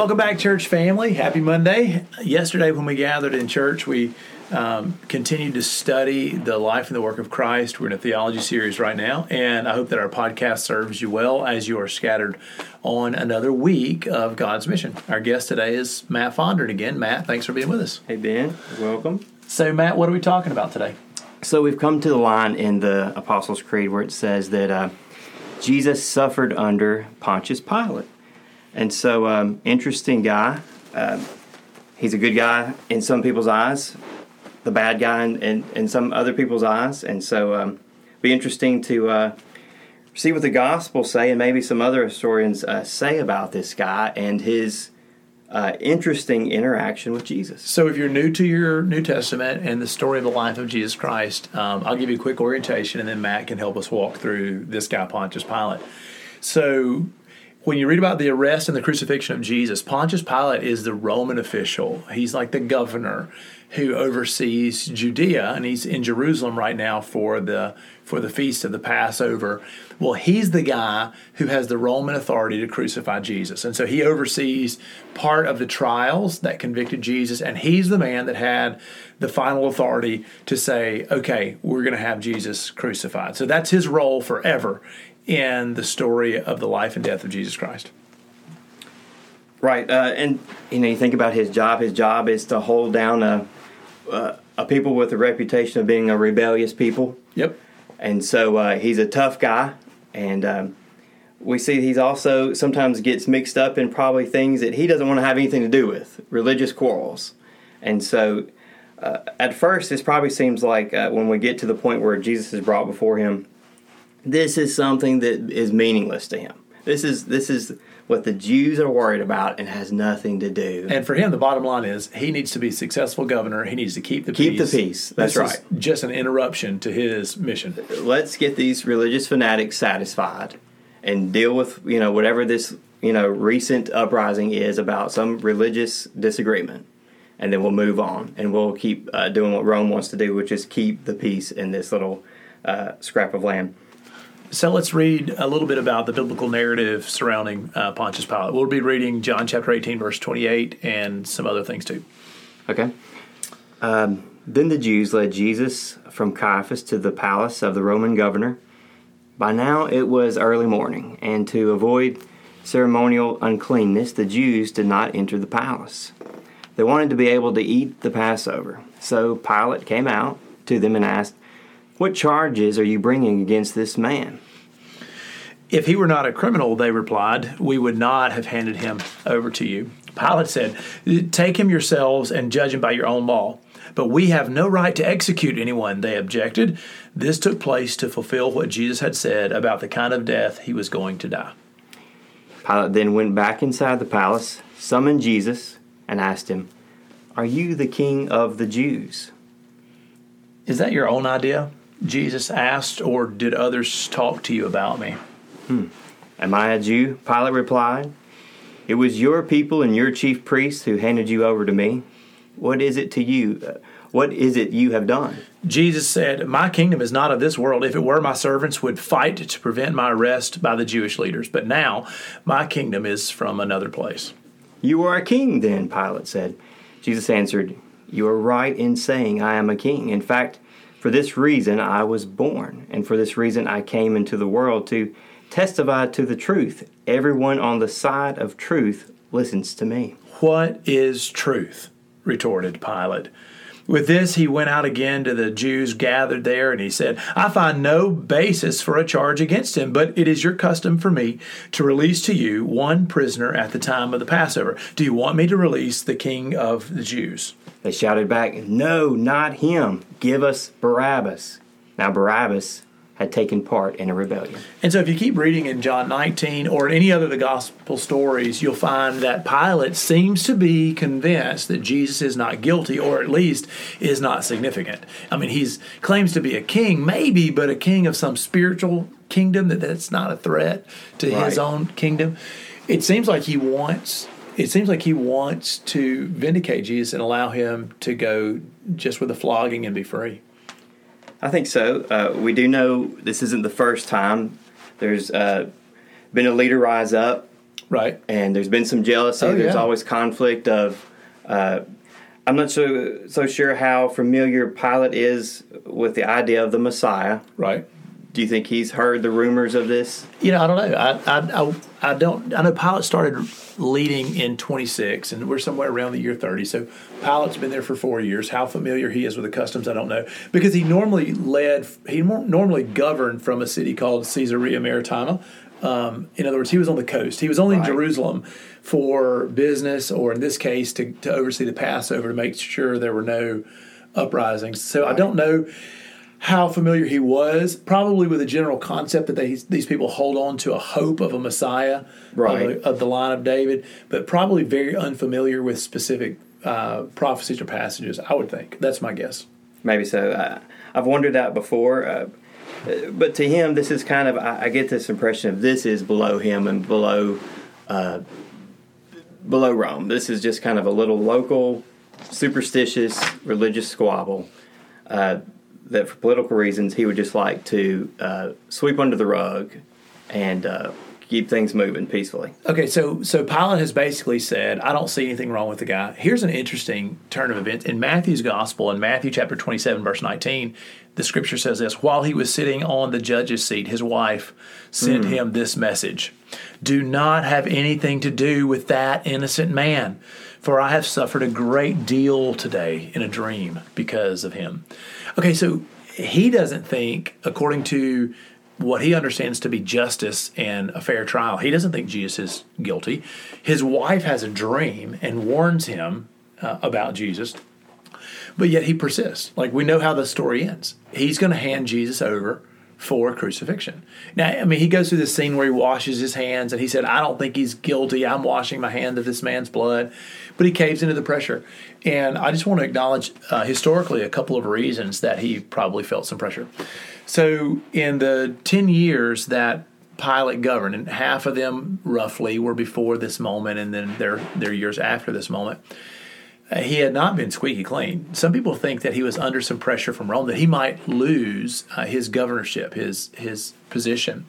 Welcome back, church family. Happy Monday. Yesterday, when we gathered in church, we um, continued to study the life and the work of Christ. We're in a theology series right now, and I hope that our podcast serves you well as you are scattered on another week of God's mission. Our guest today is Matt Fondren again. Matt, thanks for being with us. Hey, Ben. Welcome. So, Matt, what are we talking about today? So, we've come to the line in the Apostles' Creed where it says that uh, Jesus suffered under Pontius Pilate. And so, um, interesting guy. Uh, he's a good guy in some people's eyes the bad guy in, in, in some other people's eyes. And so, um, be interesting to uh, see what the Gospels say and maybe some other historians uh, say about this guy and his uh, interesting interaction with Jesus. So, if you're new to your New Testament and the story of the life of Jesus Christ, um, I'll give you a quick orientation, and then Matt can help us walk through this guy Pontius Pilate. So, when you read about the arrest and the crucifixion of Jesus, Pontius Pilate is the Roman official. He's like the governor who oversees Judea, and he's in Jerusalem right now for the for the feast of the Passover. Well, he's the guy who has the Roman authority to crucify Jesus, and so he oversees part of the trials that convicted Jesus, and he's the man that had the final authority to say, "Okay, we're going to have Jesus crucified." So that's his role forever in the story of the life and death of Jesus Christ. Right, uh, and you know, you think about his job. His job is to hold down a uh, a people with a reputation of being a rebellious people. Yep. And so uh, he's a tough guy, and um, we see he's also sometimes gets mixed up in probably things that he doesn't want to have anything to do with, religious quarrels. And so, uh, at first, this probably seems like uh, when we get to the point where Jesus is brought before him, this is something that is meaningless to him. This is this is what the Jews are worried about and has nothing to do. And for him, the bottom line is he needs to be successful governor. He needs to keep the keep peace. the peace. That's this right. just an interruption to his mission. Let's get these religious fanatics satisfied and deal with you know whatever this you know recent uprising is about some religious disagreement and then we'll move on and we'll keep uh, doing what Rome wants to do, which is keep the peace in this little uh, scrap of land. So let's read a little bit about the biblical narrative surrounding uh, Pontius Pilate. We'll be reading John chapter 18, verse 28, and some other things too. Okay. Um, then the Jews led Jesus from Caiaphas to the palace of the Roman governor. By now it was early morning, and to avoid ceremonial uncleanness, the Jews did not enter the palace. They wanted to be able to eat the Passover. So Pilate came out to them and asked, What charges are you bringing against this man? If he were not a criminal, they replied, we would not have handed him over to you. Pilate said, Take him yourselves and judge him by your own law. But we have no right to execute anyone, they objected. This took place to fulfill what Jesus had said about the kind of death he was going to die. Pilate then went back inside the palace, summoned Jesus, and asked him, Are you the king of the Jews? Is that your own idea? Jesus asked, or did others talk to you about me? Hmm. Am I a Jew? Pilate replied. It was your people and your chief priests who handed you over to me. What is it to you? Uh, what is it you have done? Jesus said, My kingdom is not of this world. If it were, my servants would fight to prevent my arrest by the Jewish leaders. But now my kingdom is from another place. You are a king, then, Pilate said. Jesus answered, You are right in saying I am a king. In fact, for this reason I was born, and for this reason I came into the world to testify to the truth. Everyone on the side of truth listens to me. What is truth? retorted Pilate. With this, he went out again to the Jews gathered there, and he said, I find no basis for a charge against him, but it is your custom for me to release to you one prisoner at the time of the Passover. Do you want me to release the king of the Jews? They shouted back, No, not him. Give us Barabbas. Now, Barabbas had taken part in a rebellion. And so, if you keep reading in John 19 or any other of the gospel stories, you'll find that Pilate seems to be convinced that Jesus is not guilty, or at least is not significant. I mean, he claims to be a king, maybe, but a king of some spiritual kingdom, that that's not a threat to his own kingdom. It seems like he wants. It seems like he wants to vindicate Jesus and allow him to go just with a flogging and be free. I think so. Uh, we do know this isn't the first time. There's uh, been a leader rise up, Right. and there's been some jealousy. Oh, There's yeah. always conflict of. Uh, I'm not so so sure how familiar Pilate is with the idea of the Messiah. Right. Do you think he's heard the rumors of this? You know, I don't know. I, I, I, I don't. I know Pilate started leading in 26, and we're somewhere around the year 30. So Pilate's been there for four years. How familiar he is with the customs, I don't know, because he normally led. He normally governed from a city called Caesarea Maritima. Um, in other words, he was on the coast. He was only in Jerusalem for business, or in this case, to, to oversee the Passover to make sure there were no uprisings. So I don't know how familiar he was, probably with the general concept that they, these people hold on to a hope of a Messiah Right. of, of the line of David, but probably very unfamiliar with specific uh, prophecies or passages. I would think that's my guess. Maybe so. I, I've wondered that before. Uh, uh, but to him, this is kind of, I, I get this impression of this is below him and below, uh, below Rome. This is just kind of a little local, superstitious religious squabble uh, that, for political reasons, he would just like to uh, sweep under the rug and uh, keep things moving peacefully. Okay, so so Pilate has basically said, I don't see anything wrong with the guy. Here's an interesting turn of events in Matthew's gospel in Matthew chapter 27 verse 19. The scripture says this, while he was sitting on the judge's seat, his wife sent him this message. Do not have anything to do with that innocent man, for I have suffered a great deal today in a dream because of him. Okay, so he doesn't think according to what he understands to be justice and a fair trial. He doesn't think Jesus is guilty. His wife has a dream and warns him uh, about Jesus, but yet he persists. Like we know how the story ends. He's going to hand Jesus over for crucifixion. Now, I mean, he goes through this scene where he washes his hands and he said, I don't think he's guilty. I'm washing my hand of this man's blood. But he caves into the pressure. And I just want to acknowledge uh, historically a couple of reasons that he probably felt some pressure. So, in the 10 years that Pilate governed, and half of them roughly were before this moment, and then their, their years after this moment, he had not been squeaky clean. Some people think that he was under some pressure from Rome, that he might lose uh, his governorship, his his position.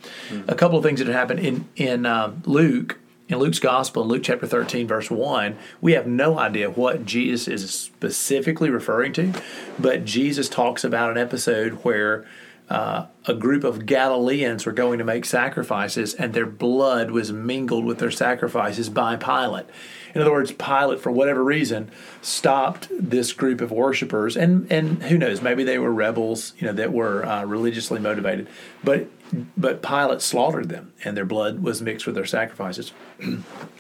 A couple of things that had happened in in um, Luke, in Luke's gospel, in Luke chapter thirteen, verse one. We have no idea what Jesus is specifically referring to, but Jesus talks about an episode where. Uh, a group of Galileans were going to make sacrifices, and their blood was mingled with their sacrifices by Pilate. In other words, Pilate, for whatever reason, stopped this group of worshipers, and and who knows, maybe they were rebels, you know, that were uh, religiously motivated, but but Pilate slaughtered them, and their blood was mixed with their sacrifices. A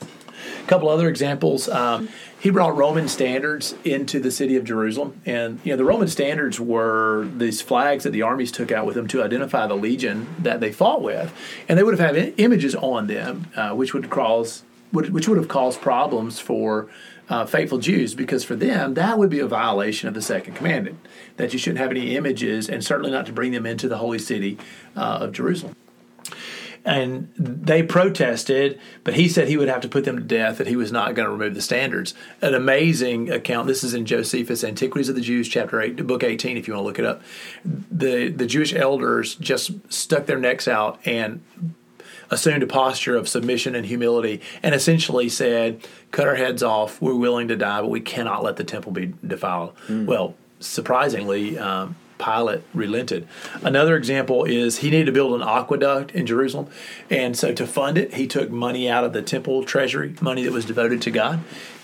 couple other examples. Um, he brought Roman standards into the city of Jerusalem, and you know the Roman standards were these flags that the armies took out with them to identify the legion that they fought with, and they would have had images on them, uh, which would cause which would have caused problems for uh, faithful Jews because for them that would be a violation of the second commandment that you shouldn't have any images and certainly not to bring them into the holy city uh, of Jerusalem and they protested, but he said he would have to put them to death, that he was not going to remove the standards. An amazing account. This is in Josephus' Antiquities of the Jews, chapter eight, book eighteen, if you want to look it up. The the Jewish elders just stuck their necks out and assumed a posture of submission and humility, and essentially said, "Cut our heads off. We're willing to die, but we cannot let the temple be defiled." Well, surprisingly. Um, Pilate relented. Another example is he needed to build an aqueduct in Jerusalem. And so to fund it, he took money out of the temple treasury, money that was devoted to God.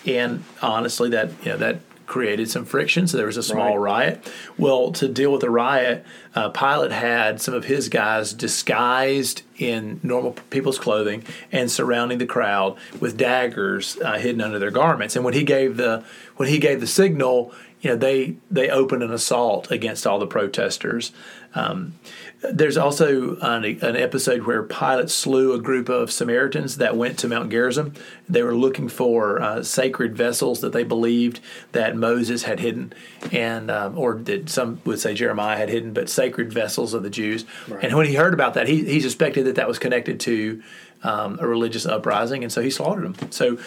And honestly, that you know, that created some friction. So there was a small riot. Well, to deal with the riot, uh, Pilate had some of his guys disguised in normal people's clothing and surrounding the crowd with daggers uh, hidden under their garments. And when he gave the when he gave the signal, you know, they they opened an assault against all the protesters. Um, there's also an, an, episode where Pilate slew a group of Samaritans that went to Mount Gerizim. They were looking for uh, sacred vessels that they believed that Moses had hidden, and um, or that some would say Jeremiah had hidden, but sacred vessels of the Jews. Right. And when he heard about that, he, he suspected that that was connected to um, a religious uprising, and so he slaughtered them. So.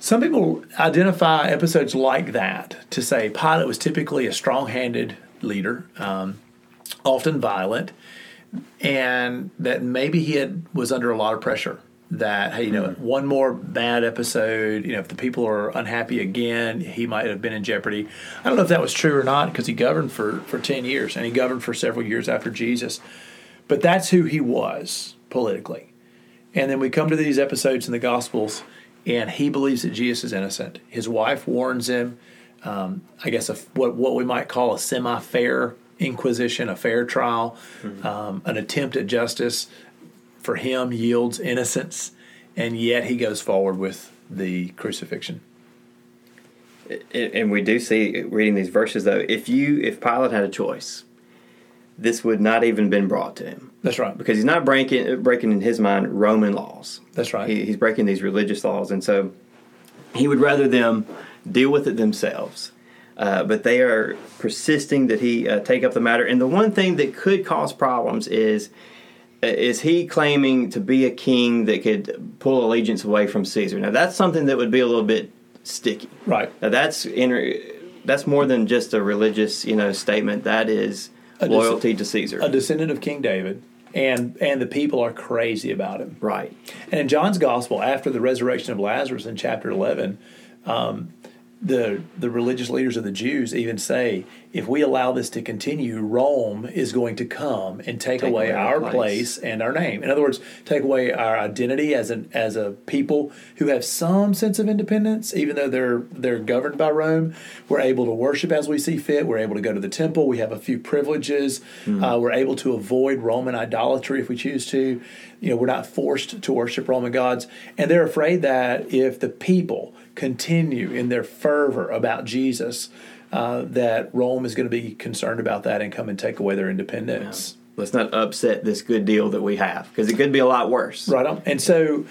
Some people identify episodes like that to say Pilate was typically a strong handed leader. Um, often violent, and that maybe he had was under a lot of pressure. That hey, you know, mm-hmm. one more bad episode, you know, if the people are unhappy again, he might have been in jeopardy. I don't know if that was true or not because he governed for for ten years and he governed for several years after Jesus, but that's who he was politically. And then we come to these episodes in the Gospels, and he believes that Jesus is innocent. His wife warns him. Um, I guess a, what what we might call a semi fair inquisition, a fair trial, mm-hmm. um, an attempt at justice for him yields innocence, and yet he goes forward with the crucifixion. And we do see reading these verses though, if you if Pilate had a choice, this would not even been brought to him. That's right. Because he's not breaking breaking in his mind Roman laws. That's right. He, he's breaking these religious laws, and so he would rather them deal with it themselves uh, but they are persisting that he uh, take up the matter. And the one thing that could cause problems is uh, is he claiming to be a king that could pull allegiance away from Caesar? Now that's something that would be a little bit sticky. Right. Now that's in, that's more than just a religious you know statement. That is a loyalty to Caesar. A descendant of King David. And and the people are crazy about him. Right. And in John's gospel, after the resurrection of Lazarus in chapter eleven, um, the the religious leaders of the Jews even say, if we allow this to continue, Rome is going to come and take, take away, away, our place. place. and our name. In other words, take away our identity as an as a people who have some sense of independence, even though they're they're governed by Rome. We're able to worship as we see fit. We're able to go to the temple. We have a few privileges. Mm-hmm. Uh, we're able to avoid Roman idolatry if we choose to. You know, we're not forced to worship Roman gods, and they're afraid that if the people continue in their fervor about Jesus, uh, that Rome is going to be concerned about that and come and take away their independence. Yeah. Let's not upset this good deal that we have because it could be a lot worse. Right on. And so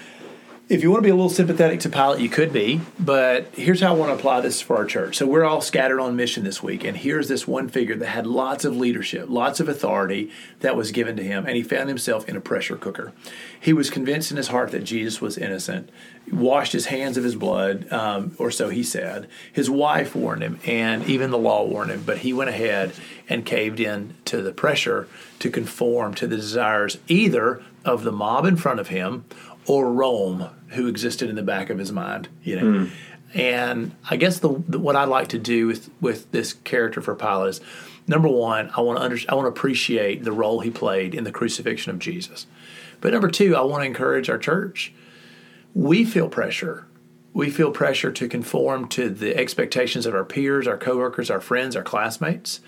if you want to be a little sympathetic to Pilate, you could be, but here's how I want to apply this for our church. So we're all scattered on mission this week, and here's this one figure that had lots of leadership, lots of authority that was given to him, and he found himself in a pressure cooker. He was convinced in his heart that Jesus was innocent, washed his hands of his blood, um, or so he said. His wife warned him, and even the law warned him, but he went ahead and caved in to the pressure to conform to the desires either of the mob in front of him or Rome, who existed in the back of his mind. You know, mm. and I guess the, the, what I'd like to do with with this character for Pilate is number one, I want to under, I want to appreciate the role he played in the crucifixion of Jesus. But number two, I want to encourage our church. We feel pressure. We feel pressure to conform to the expectations of our peers, our coworkers, our friends, our classmates.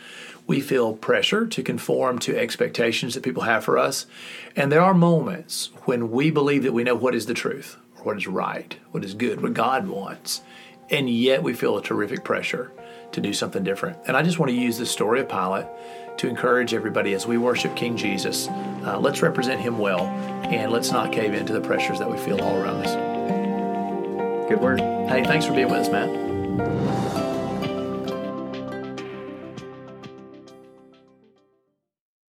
We feel pressure to conform to expectations that people have for us. And there are moments when we believe that we know what is the truth, or what is right, what is good, what God wants. And yet we feel a terrific pressure to do something different. And I just want to use the story of Pilate to encourage everybody as we worship King Jesus. Uh, let's represent him well, and let's not cave into the pressures that we feel all around us. Good. Hey, thanks for being with us, Matt.